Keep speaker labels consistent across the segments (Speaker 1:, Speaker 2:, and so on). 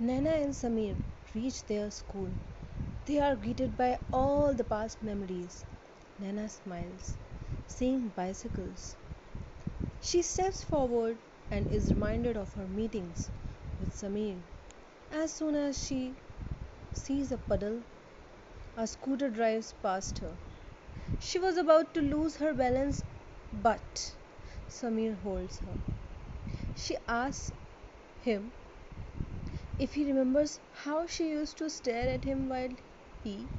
Speaker 1: Naina and Samir reach their school. They are greeted by all the past memories. Naina smiles, seeing bicycles. She steps forward and is reminded of her meetings with Samir. As soon as she sees a puddle, a scooter drives past her. She was about to lose her balance, but Samir holds her. She asks him if he remembers how she used to stare at him while he,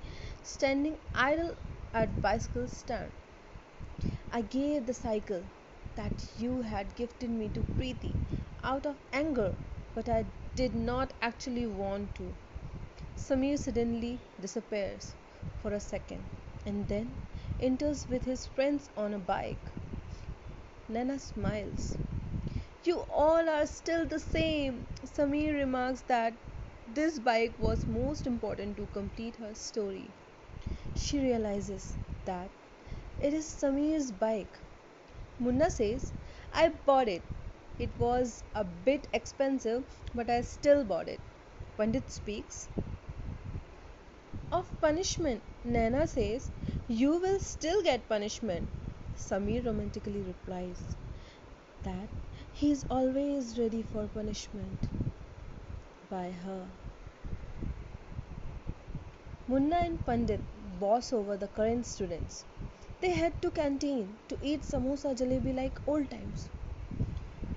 Speaker 1: standing idle at bicycle stand. I gave the cycle that you had gifted me to Preeti out of anger, but I did not actually want to. Samir suddenly disappears for a second and then enters with his friends on a bike. Naina smiles. You all are still the same. Samir remarks that this bike was most important to complete her story. She realizes that it is Samir's bike. Munna says, I bought it. It was a bit expensive, but I still bought it. Pandit speaks of punishment. Naina says, You will still get punishment. Samir romantically replies that he is always ready for punishment by her. Munna and Pandit boss over the current students. They head to canteen to eat samosa jalebi like old times.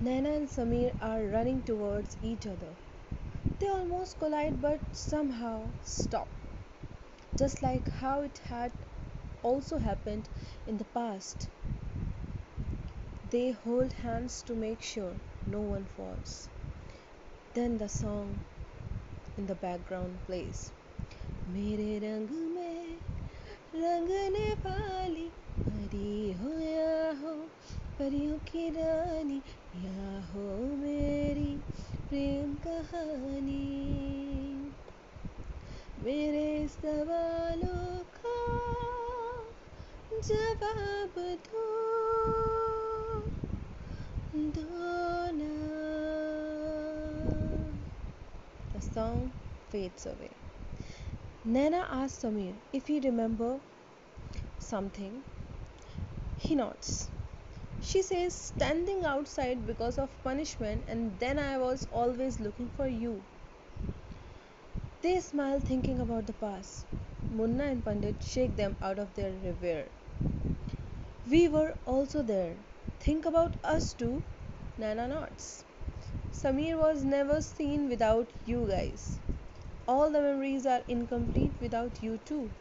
Speaker 1: Nana and Samir are running towards each other. They almost collide but somehow stop just like how it had also happened in the past. They hold hands to make sure no one falls. Then the song in the background plays. मेरे रंग में रंगने वाली परी हो या हो परियों की रानी या हो मेरी प्रेम कहानी मेरे सवालों का जवाब दो the song fades away. Naina asks Samir if he remember something. He nods. She says standing outside because of punishment and then I was always looking for you. They smile thinking about the past. Munna and Pandit shake them out of their reverie. We were also there. Think about us too. Naina nods. Samir was never seen without you guys. All the memories are incomplete without you too.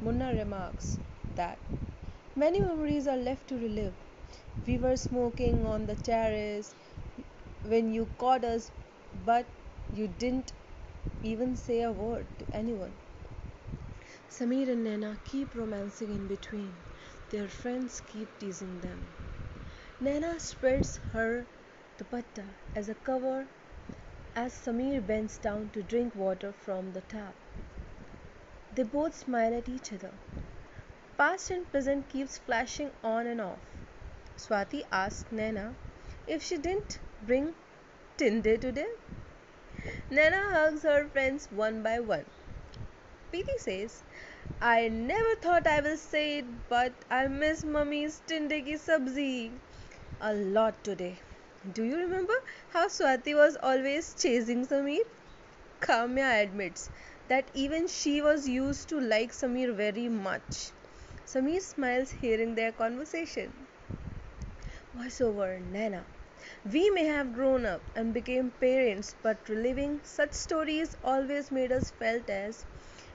Speaker 1: Munna remarks that many memories are left to relive. We were smoking on the terrace when you caught us, but you didn't even say a word to anyone. Samir and Naina keep romancing in between. Their friends keep teasing them. Naina spreads her dupatta as a cover as Samir bends down to drink water from the tap. They both smile at each other. Past and present keeps flashing on and off. Swati asks Naina if she didn't bring Tinde today. Naina hugs her friends one by one. Preeti says, I never thought I will say it, but I miss mummy's tinde ki sabzi a lot today. Do you remember how Swati was always chasing Samir? Kamya admits that even she was used to like Samir very much. Samir smiles hearing their conversation. Voiceover Naina. We may have grown up and became parents, but reliving such stories always made us felt as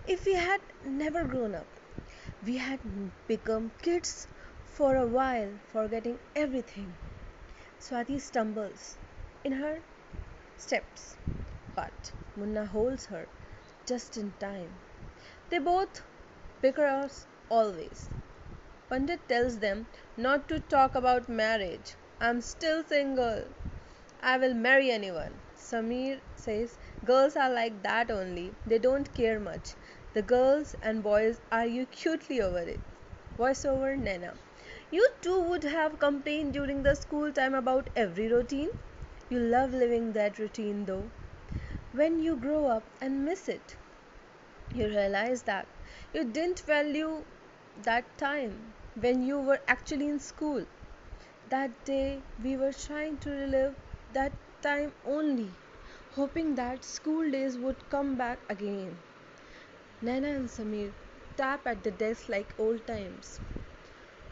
Speaker 1: if we had never grown up. We had become kids for a while, forgetting everything. Swati stumbles in her steps, but Munna holds her just in time. They both bicker as always. Pandit tells them not to talk about marriage I'm still single. I will marry anyone. Samir says girls are like that only. They don't care much. The girls and boys argue cutely over it. Voiceover Naina. You too would have complained during the school time about every routine. You love living that routine though. when you grow up and miss it. You realize that you didn't value that time when you were actually in school. That day we were trying to relive that time only, hoping that school days would come back again. Naina and Samir tap at the desk like old times.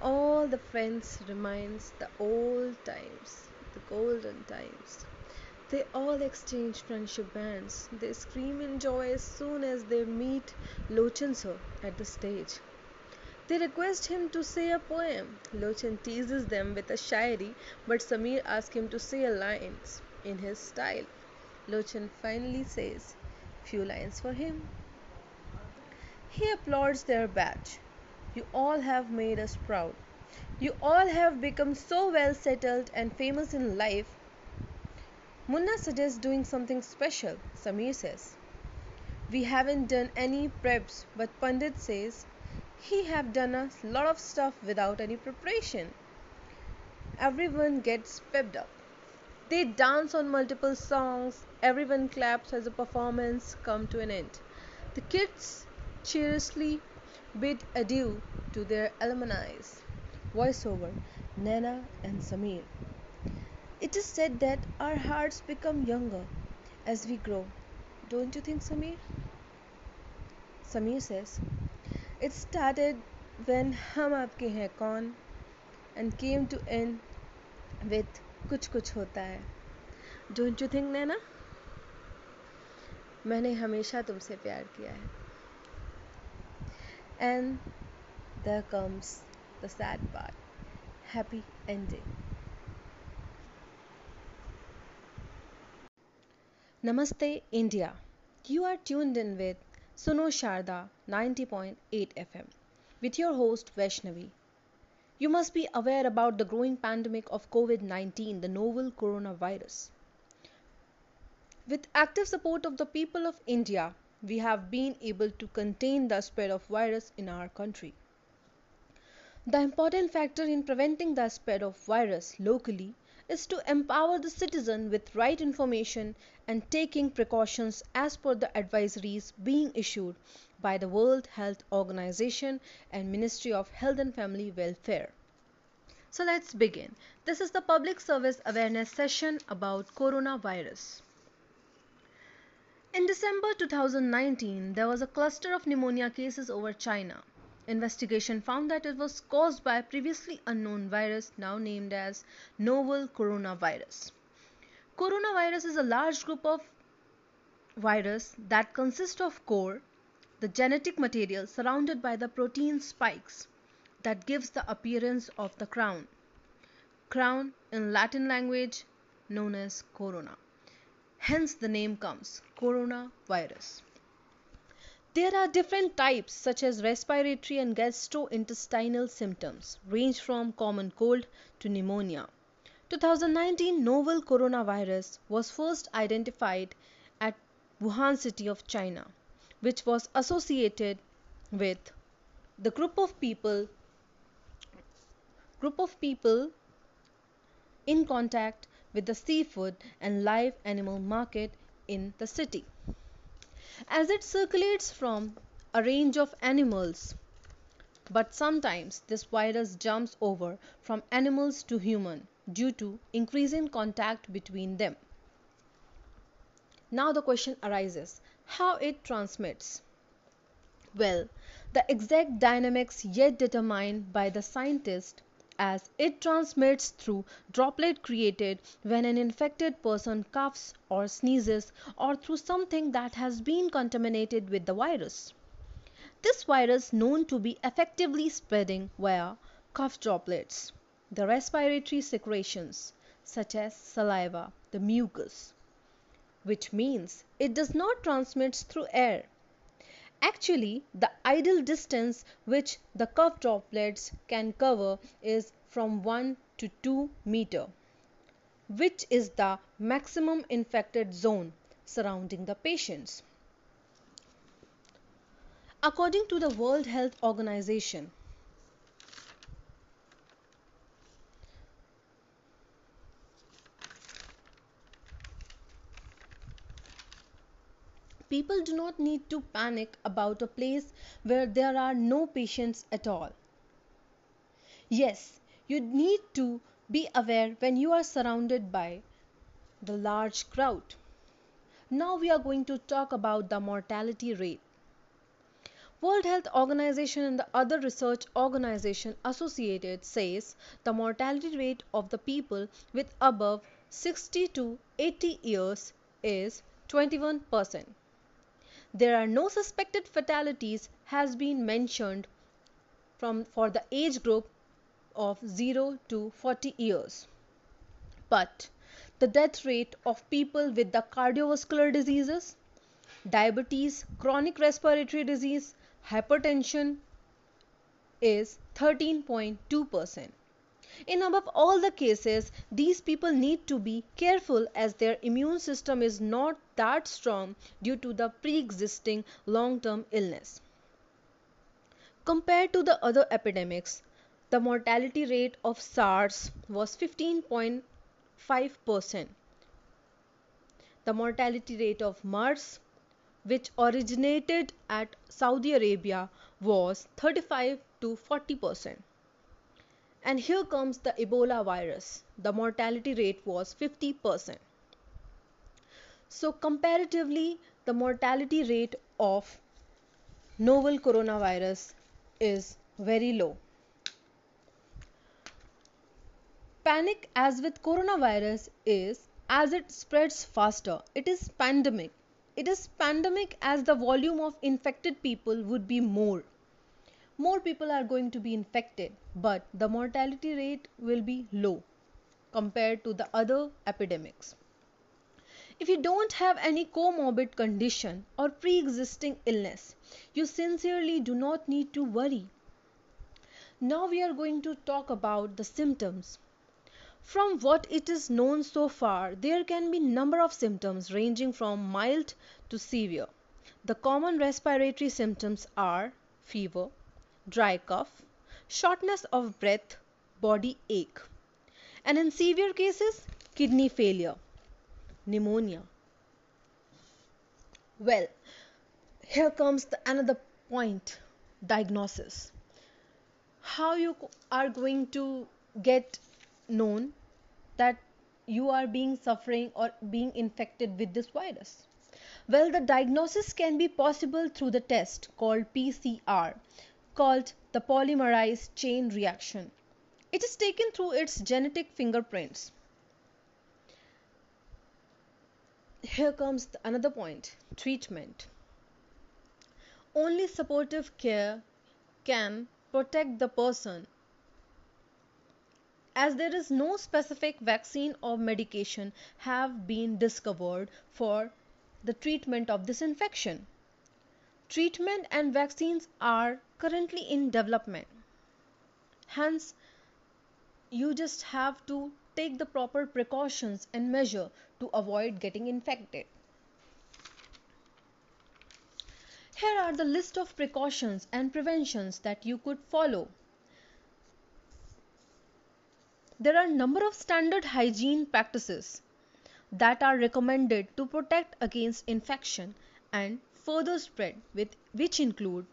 Speaker 1: All the friends reminds the old times, the golden times. They all exchange friendship bands. They scream in joy as soon as they meet Lochan sir at the stage. They request him to say a poem. Lochan teases them with a shairi, but Samir asks him to say a lines in his style. Lochan finally says few lines for him. He applauds their batch. You all have made us proud. You all have become so well settled and famous in life. Munna suggests doing something special, Samir says. We haven't done any preps, but Pandit says he have done a lot of stuff without any preparation. Everyone gets pepped up. They dance on multiple songs. Everyone claps as the performance come to an end. The kids cheerfully bid adieu to their alumni. Voiceover Naina and Samir. It is said that our hearts become younger as we grow. Don't you think, Samir? Samir says, It started when Hum Aapke Hain Kaun and came to end with Kuch Kuch Hota Hai. Don't you think, Naina? मैंने हमेशा तुमसे प्यार किया है and there comes the sad part happy ending Namaste India. You are tuned in with Suno Sharda 90.8 FM with your host Vaishnavi. You must be aware about the growing pandemic of COVID 19, the novel coronavirus. With active support of the people of India, we have been able to contain the spread of virus in our country. The important factor in preventing the spread of virus locally is to empower the citizen with right information and taking precautions as per the advisories being issued by the World Health Organization and Ministry of Health and Family Welfare. So let's begin. This is the public service awareness session about coronavirus. In December 2019, there was a cluster of pneumonia cases over China. Investigation found that it was caused by a previously unknown virus now named as novel coronavirus. Coronavirus is a large group of virus that consist of core, the genetic material surrounded by the protein spikes that gives the appearance of the crown. Crown in Latin language known as corona. Hence the name comes coronavirus. There are different types such as respiratory and gastrointestinal symptoms range from common cold to pneumonia. 2019 novel coronavirus was first identified at Wuhan city of China which was associated with the group of people group of people in contact with the seafood and live animal market in the city as it circulates from a range of animals. But sometimes this virus jumps over from animals to human due to increasing contact between them. Now the question arises how it transmits. Well, the exact dynamics yet determined by the scientist as it transmits through droplet created when an infected person coughs or sneezes or through something that has been contaminated with the virus. This virus known to be effectively spreading via cough droplets, the respiratory secretions such as saliva, the mucus, which means it does not transmit through air Actually, the ideal distance which the cough droplets can cover is from 1 to 2 meter, which is the maximum infected zone surrounding the patients. According to the World Health Organization, People do not need to panic about a place where there are no patients at all. Yes, you need to be aware when you are surrounded by the large crowd. Now we are going to talk about the mortality rate. World Health Organization and the other research organization associated says the mortality rate of the people with above 60 to 80 years is 21%. There are no suspected fatalities has been mentioned from for the age group of 0 to 40 years. But the death rate of people with the cardiovascular diseases, diabetes, chronic respiratory disease, hypertension is 13.2%. In above all the cases, these people need to be careful as their immune system is not that strong due to the pre-existing long-term illness. Compared to the other epidemics, the mortality rate of SARS was 15.5%. The mortality rate of MERS, which originated at Saudi Arabia, was 35 to 40%. And here comes the Ebola virus. The mortality rate was 50%. So, comparatively, the mortality rate of novel coronavirus is very low. Panic as with coronavirus is as it spreads faster. It is pandemic. It is pandemic as the volume of infected people would be more. More people are going to be infected, but the mortality rate will be low compared to the other epidemics. If you don't have any comorbid condition or pre existing illness, you sincerely do not need to worry. Now we are going to talk about the symptoms from what it is known so far, there can be number of symptoms ranging from mild to severe. The common respiratory symptoms are fever, dry cough, shortness of breath, body ache, and in severe cases, kidney failure, pneumonia. Well, here comes the another point diagnosis. How you are going to get known that you are being suffering or being infected with this virus? Well, the diagnosis can be possible through the test called PCR, called the polymerase chain reaction. It is taken through its genetic fingerprints. Here comes another point treatment. Only supportive care can protect the person as there is no specific vaccine or medication have been discovered for the treatment of this infection. Treatment and vaccines are currently in development. Hence, you just have to take the proper precautions and measure to avoid getting infected. Here are the list of precautions and preventions that you could follow there are number of standard hygiene practices that are recommended to protect against infection and further spread with which include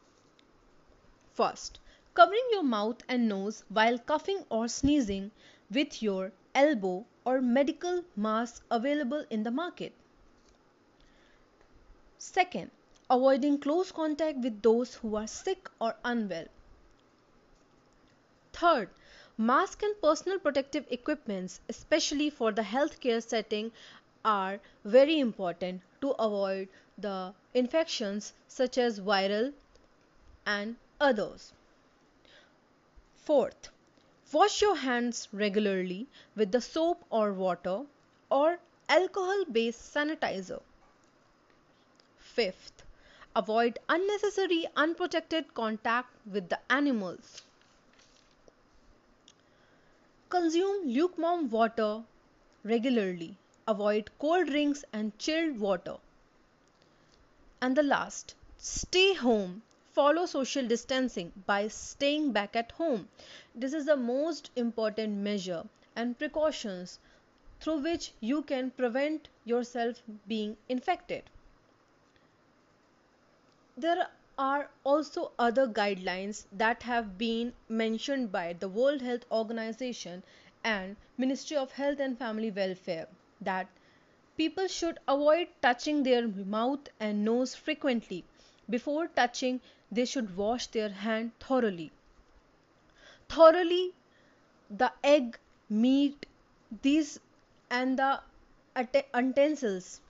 Speaker 1: first covering your mouth and nose while coughing or sneezing with your elbow or medical mask available in the market. Second avoiding close contact with those who are sick or unwell. Third Mask and personal protective equipments, especially for the healthcare setting, are very important to avoid the infections such as viral and others. Fourth, wash your hands regularly with the soap or water or alcohol based sanitizer. Fifth, avoid unnecessary unprotected contact with the animals. Consume lukewarm water regularly. Avoid cold drinks and chilled water. And the last, stay home. Follow social distancing by staying back at home. This is the most important measure and precautions through which you can prevent yourself being infected. there are also other guidelines that have been mentioned by the World Health Organization and Ministry of Health and Family Welfare that people should avoid touching their mouth and nose frequently. Before touching, they should wash their hand thoroughly. Thoroughly, the egg, meat, these and the utensils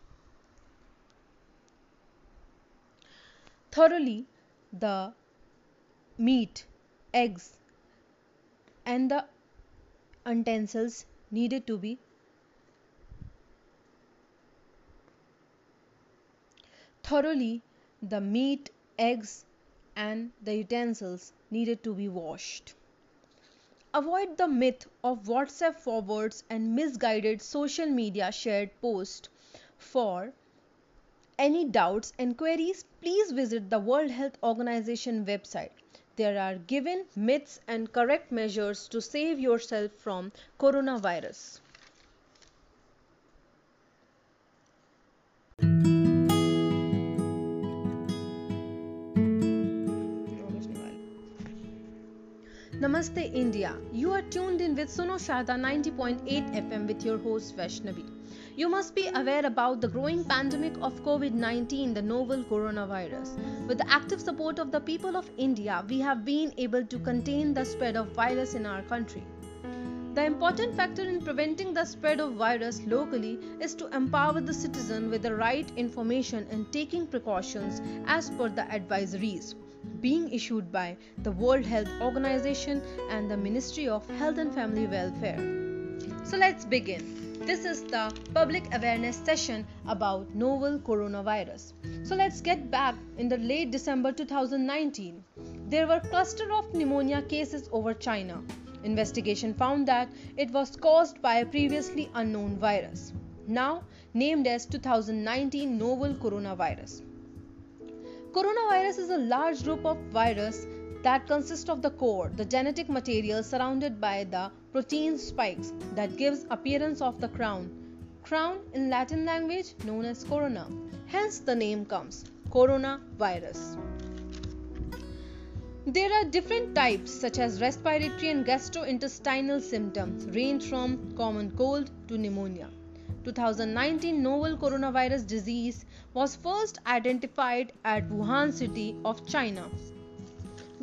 Speaker 1: thoroughly the meat, eggs, and the utensils needed to be thoroughly the meat, eggs, and the utensils needed to be washed. Avoid the myth of WhatsApp forwards and misguided social media shared posts for any doubts and queries, please visit the World Health Organization website. There are given myths and correct measures to save yourself from coronavirus. Namaste India. You are tuned in with Suno Sharda 90.8 FM with your host Vaishnavi. You must be aware about the growing pandemic of COVID 19, the novel coronavirus. With the active support of the people of India, we have been able to contain the spread of virus in our country. The important factor in preventing the spread of virus locally is to empower the citizen with the right information and taking precautions as per the advisories being issued by the World Health Organization and the Ministry of Health and Family Welfare. So let's begin. This is the public awareness session about novel coronavirus. So let's get back in the late December 2019. There were cluster of pneumonia cases over China. Investigation found that it was caused by a previously unknown virus, now named as 2019 novel coronavirus. Coronavirus is a large group of virus that consists of the core, the genetic material surrounded by the protein spikes that gives appearance of the crown. Crown in Latin language known as corona. Hence the name comes coronavirus. There are different types such as respiratory and gastrointestinal symptoms range from common cold to pneumonia. 2019 novel coronavirus disease was first identified at Wuhan city of China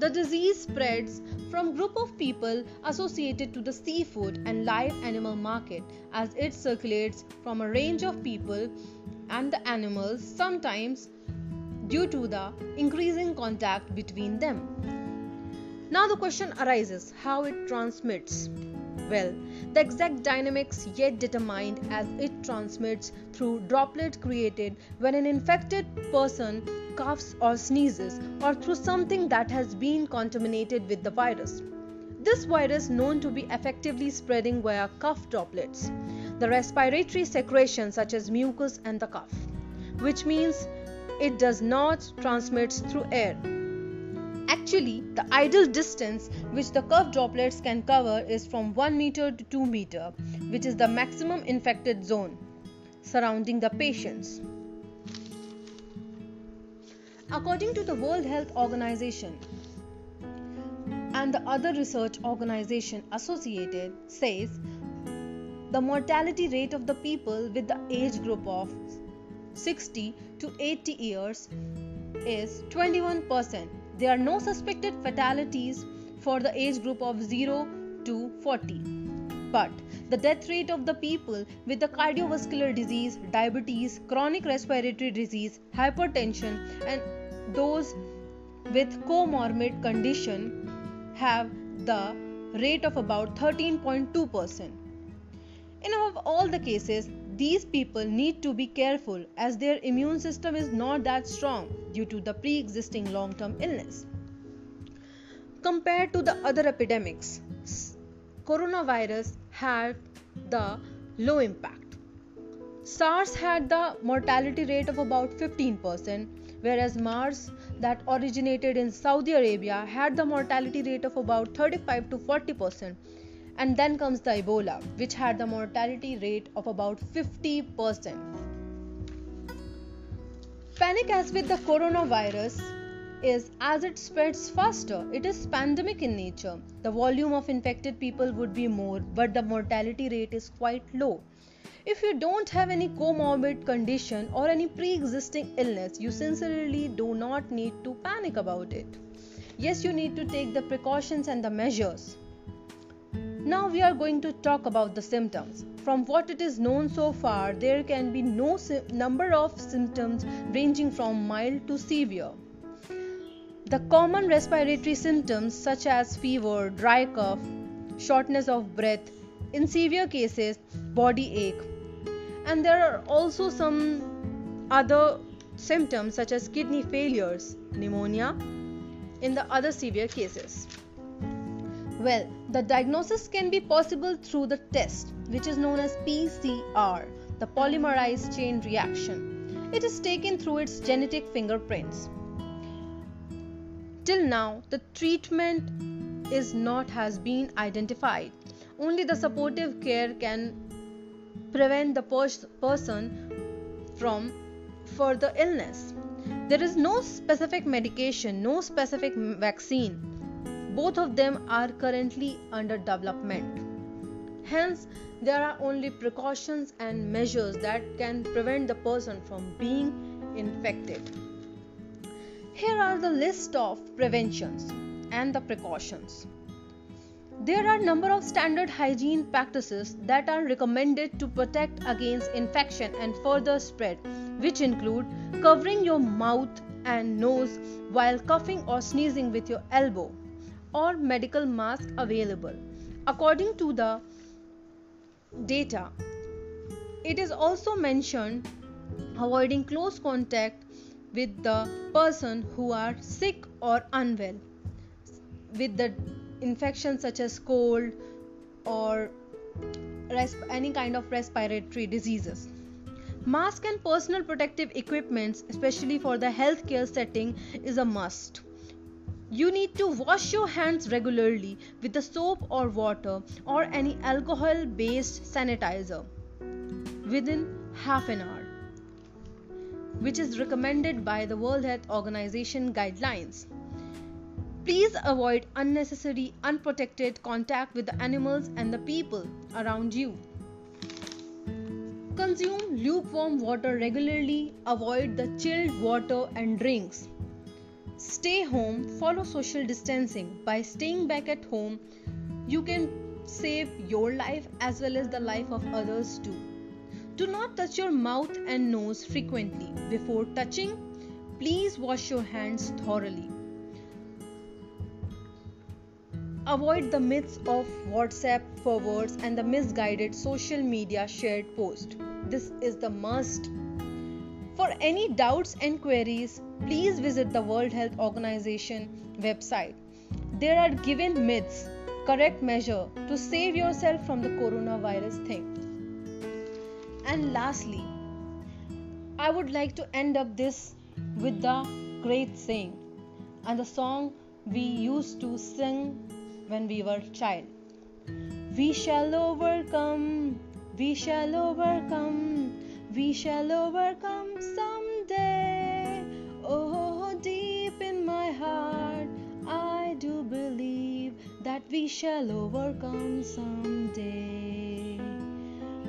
Speaker 1: the disease spreads from group of people associated to the seafood and live animal market as it circulates from a range of people and the animals sometimes due to the increasing contact between them. Now the question arises how it transmits. Well, the exact dynamics yet determined as it transmits through droplet created when an infected person coughs or sneezes or through something that has been contaminated with the virus. This virus known to be effectively spreading via cough droplets, the respiratory secretion such as mucus and the cough, which means it does not transmit through air. Actually, the ideal distance which the cough droplets can cover is from 1 meter to 2 meter, which is the maximum infected zone surrounding the patients. According to the World Health Organization and the other research organization associated says the mortality rate of the people with the age group of 60 to 80 years is 21%. There are no suspected fatalities for the age group of 0 to 40. But the death rate of the people with the cardiovascular disease, diabetes, chronic respiratory disease, hypertension, and those with comorbid condition have the rate of about 13.2%. In all the cases, these people need to be careful as their immune system is not that strong due to the pre existing long term illness. Compared to the other epidemics, coronavirus had the low impact. SARS had the mortality rate of about 15%, whereas MERS, that originated in Saudi Arabia, had the mortality rate of about 35 to 40 percent. And then comes the Ebola, which had the mortality rate of about 50 percent. Panic as with the coronavirus is as it spreads faster, it is pandemic in nature. The volume of infected people would be more, but the mortality rate is quite low. If you don't have any comorbid condition or any pre existing illness, you sincerely do not need to panic about it. Yes, you need to take the precautions and the measures. Now we are going to talk about the symptoms. From what it is known so far, there can be no number of symptoms ranging from mild to severe. The common respiratory symptoms such as fever, dry cough, shortness of breath, in severe cases, body ache, and there are also some other symptoms such as kidney failures, pneumonia in the other severe cases. Well, the diagnosis can be possible through the test which is known as PCR, the polymerase chain reaction. It is taken through its genetic fingerprints. Till now, the treatment is not has been identified. Only the supportive care can prevent the pers- person from further illness. There is no specific medication, no specific vaccine. Both of them are currently under development. Hence, there are only precautions and measures that can prevent the person from being infected. Here are the list of preventions and the precautions. There are number of standard hygiene practices that are recommended to protect against infection and further spread, which include covering your mouth and nose while coughing or sneezing with your elbow or medical mask available. According to the data, it is also mentioned avoiding close contact with the person who are sick or unwell with the infections such as cold or resp- any kind of respiratory diseases. Mask and personal protective equipments, especially for the healthcare setting, is a must. You need to wash your hands regularly with the soap or water or any alcohol based sanitizer within half an hour, which is recommended by the World Health Organization guidelines. Please avoid unnecessary, unprotected contact with the animals and the people around you. Consume lukewarm water regularly, avoid the chilled water and drinks. Stay home, follow social distancing. By staying back at home, you can save your life as well as the life of others too. Do not touch your mouth and nose frequently. Before touching, please wash your hands thoroughly. Avoid the myths of WhatsApp forwards and the misguided social media shared post. This is the must. For any doubts and queries, please visit the World Health Organization website. There are given myths, correct measure to save yourself from the coronavirus thing. And lastly, I would like to end up this with the great saying and the song we used to sing when we were child. We shall overcome, we shall overcome, we shall overcome someday. Oh, deep in my heart, I do believe that we shall overcome someday.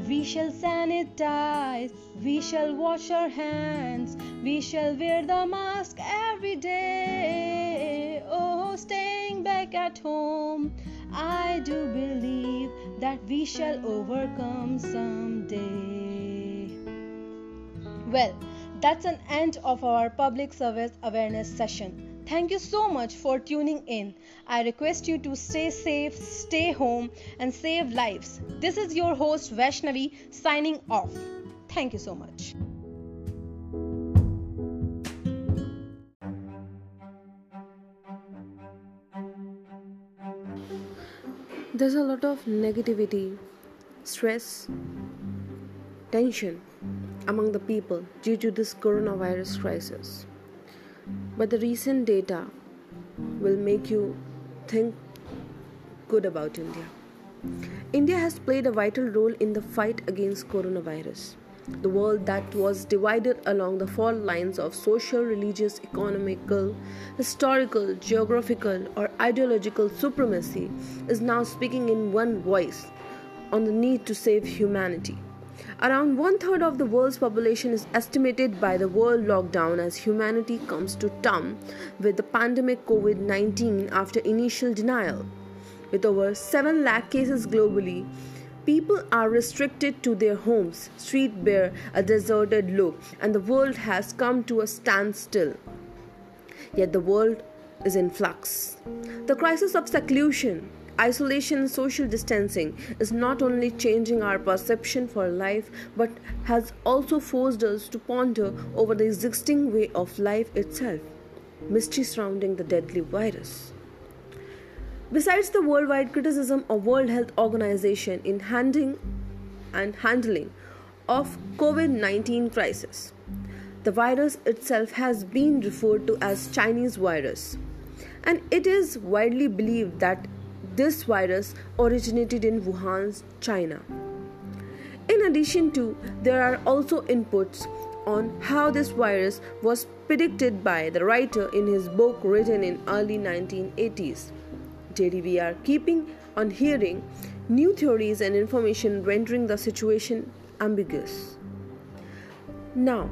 Speaker 1: We shall sanitize, we shall wash our hands, we shall wear the mask every day. Oh, staying back at home, I do believe that we shall overcome someday. Well, that's an end of our public service awareness session. Thank you so much for tuning in. I request you to stay safe, stay home, and save lives. This is your host Vaishnavi signing off. Thank you so much.
Speaker 2: There's a lot of negativity, stress, tension among the people due to this coronavirus crisis. But the recent data will make you think good about India. India has played a vital role in the fight against coronavirus. the world that was divided along the fault lines of social, religious, economical, historical, geographical, or ideological supremacy, is now speaking in one voice on the need to save humanity. Around one third of the world's population is estimated by the world lockdown as humanity comes to terms with the pandemic COVID 19 after initial denial. With over 7 lakh cases globally, people are restricted to their homes, street bear a deserted look, and the world has come to a standstill. Yet the world is in flux. The crisis of seclusion, isolation, and social distancing is not only changing our perception for life but has also forced us to ponder over the existing way of life itself, mystery surrounding the deadly virus. Besides the worldwide criticism of World Health Organization in handling and handling of COVID-19 crisis, the virus itself has been referred to as Chinese virus, and it is widely believed that this virus originated in Wuhan, China. In addition to, there are also inputs on how this virus was predicted by the writer in his book written in early 1980s. Daily we are keeping on hearing new theories and information rendering the situation ambiguous. Now,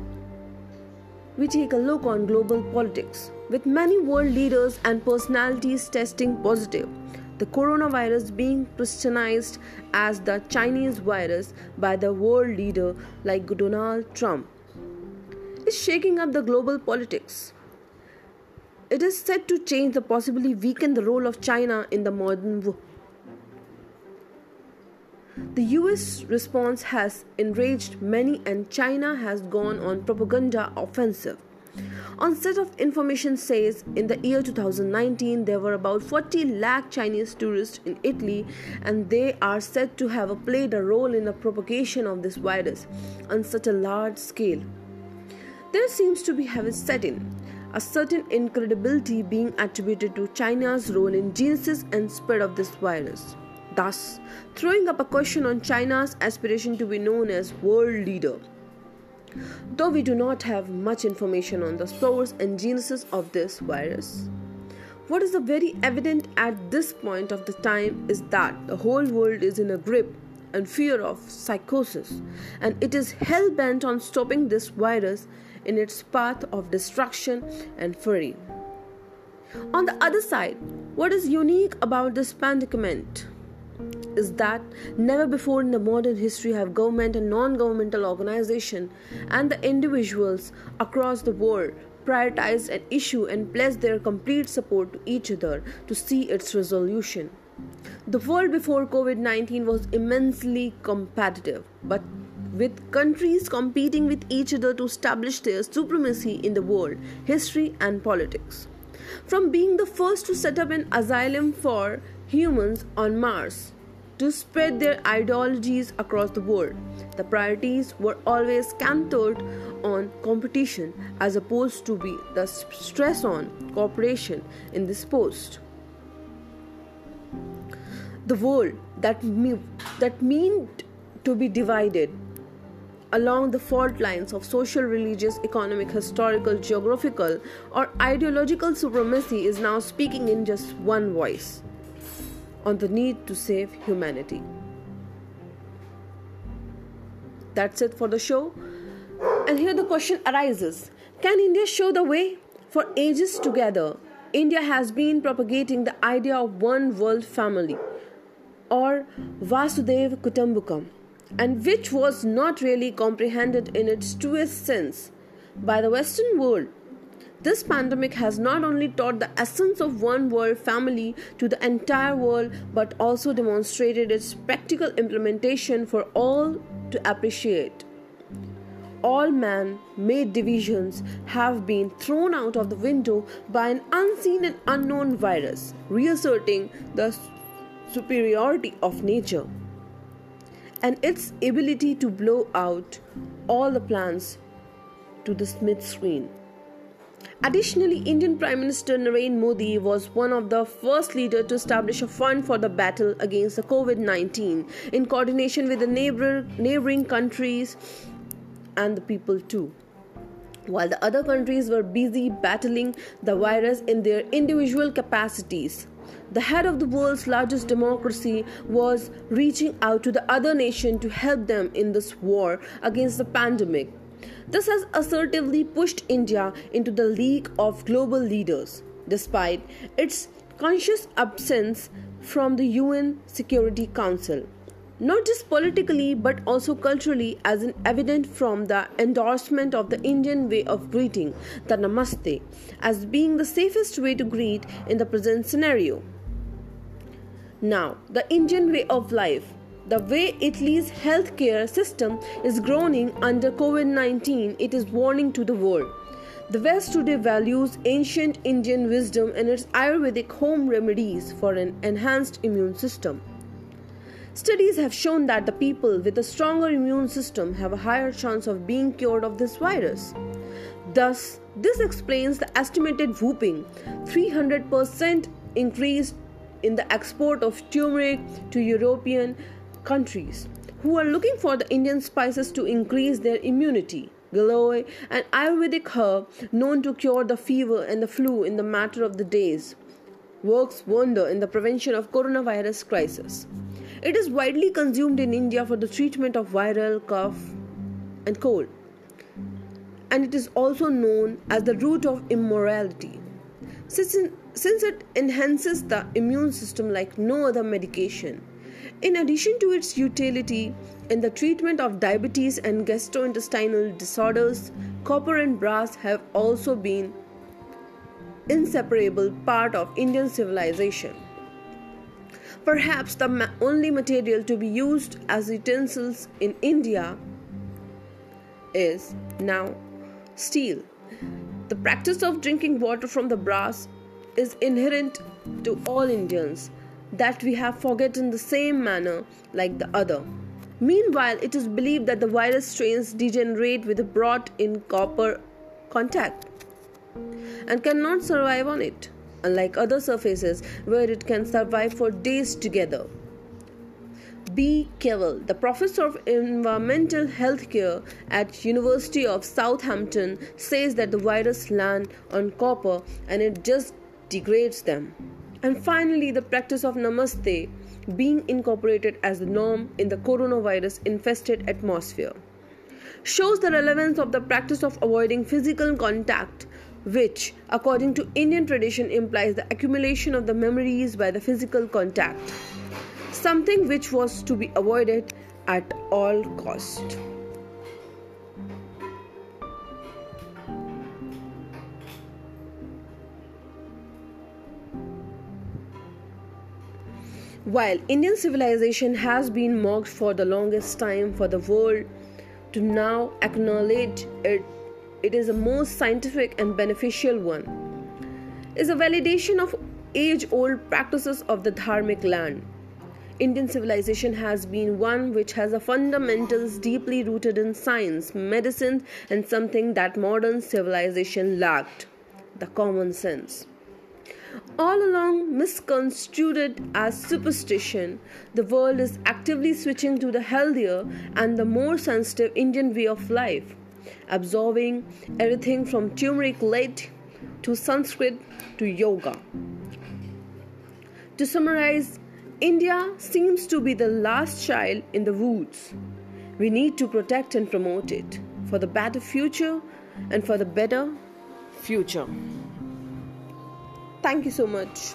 Speaker 2: we take a look on global politics. With many world leaders and personalities testing positive, the coronavirus being Christianized as the Chinese virus by the world leader like Donald Trump is shaking up the global politics. It is said to change the possibly weaken the role of China in the modern world. The US response has enraged many and China has gone on propaganda offensive. On set of information says in the year 2019 there were about 40 lakh Chinese tourists in Italy and they are said to have played a role in the propagation of this virus on such a large scale. There seems to be having set in a certain incredibility being attributed to China's role in genesis and spread of this virus, thus throwing up a question on China's aspiration to be known as world leader. Though we do not have much information on the source and genesis of this virus. What is very evident at this point of the time is that the whole world is in a grip and fear of psychosis, and it is hell bent on stopping this virus in its path of destruction and fury. On the other side, what is unique about this pandemic is that never before in the modern history have government and non-governmental organization and the individuals across the world prioritized an issue and pledged their complete support to each other to see its resolution. The world before COVID 19 was immensely competitive, but with countries competing with each other to establish their supremacy in the world, history, and politics. From being the first to set up an asylum for humans on Mars to spread their ideologies across the world, the priorities were always centered on competition as opposed to be the stress on cooperation in this post. The world that me- that meant to be divided along the fault lines of social, religious, economic, historical, geographical, or ideological supremacy is now speaking in just one voice on the need to save humanity. That's it for the show. And here the question arises Can India show the way? For ages together, India has been propagating the idea of one world family or Vasudhaiva Kutumbakam and which was not really comprehended in its truest sense by the Western world. This pandemic has not only taught the essence of one world family to the entire world but also demonstrated its practical implementation for all to appreciate. All man made divisions have been thrown out of the window by an unseen and unknown virus, reasserting the superiority of nature and its ability to blow out all the plans to the Smith screen. Additionally, Indian Prime Minister Narendra Modi was one of the first leaders to establish a fund for the battle against the COVID 19 in coordination with the neighbor, neighboring countries and the people too. While the other countries were busy battling the virus in their individual capacities, the head of the world's largest democracy was reaching out to the other nation to help them in this war against the pandemic. This has assertively pushed India into the league of global leaders, despite its conscious absence from the UN Security Council. Not just politically but also culturally, as in evident from the endorsement of the Indian way of greeting, the Namaste, as being the safest way to greet in the present scenario. Now, the Indian way of life. The way Italy's healthcare system is groaning under COVID 19, it is warning to the world. The West today values ancient Indian wisdom and its Ayurvedic home remedies for an enhanced immune system. Studies have shown that the people with a stronger immune system have a higher chance of being cured of this virus. Thus, this explains the estimated whooping 300% increase in the export of turmeric to European countries who are looking for the Indian spices to increase their immunity. Giloy, an Ayurvedic herb known to cure the fever and the flu in the matter of the days, works wonder in the prevention of coronavirus crisis. It is widely consumed in India for the treatment of viral cough and cold. And it is also known as the root of immorality. Since, since it enhances the immune system like no other medication. In addition to its utility in the treatment of diabetes and gastrointestinal disorders, copper and brass have also been inseparable part of Indian civilization. Perhaps the ma- only material to be used as utensils in India is now steel. The practice of drinking water from the brass is inherent to all Indians that we have forgotten the same manner like the other. Meanwhile, it is believed that the virus strains degenerate with a brought in copper contact and cannot survive on it, unlike other surfaces where it can survive for days together. B. Keevil, the professor of environmental healthcare at University of Southampton, says that the virus land on copper and it just degrades them. And finally, the practice of namaste being incorporated as the norm in the coronavirus infested atmosphere shows the relevance of the practice of avoiding physical contact which according to indian tradition implies the accumulation of the memories by the physical contact something which was to be avoided at all cost while indian civilization has been mocked for the longest time for the world to now acknowledge it it is the most scientific and beneficial one is a validation of age old practices of the dharmic land Indian civilization has been one which has a fundamentals deeply rooted in science, medicine, and something that modern civilization lacked the common sense. All along misconstrued as superstition, the world is actively switching to the healthier and the more sensitive Indian way of life, absorbing everything from turmeric latte to Sanskrit to yoga. To summarize, India seems to be the last child in the woods. We need to protect and promote it for the better future and for the better future. Thank you so much.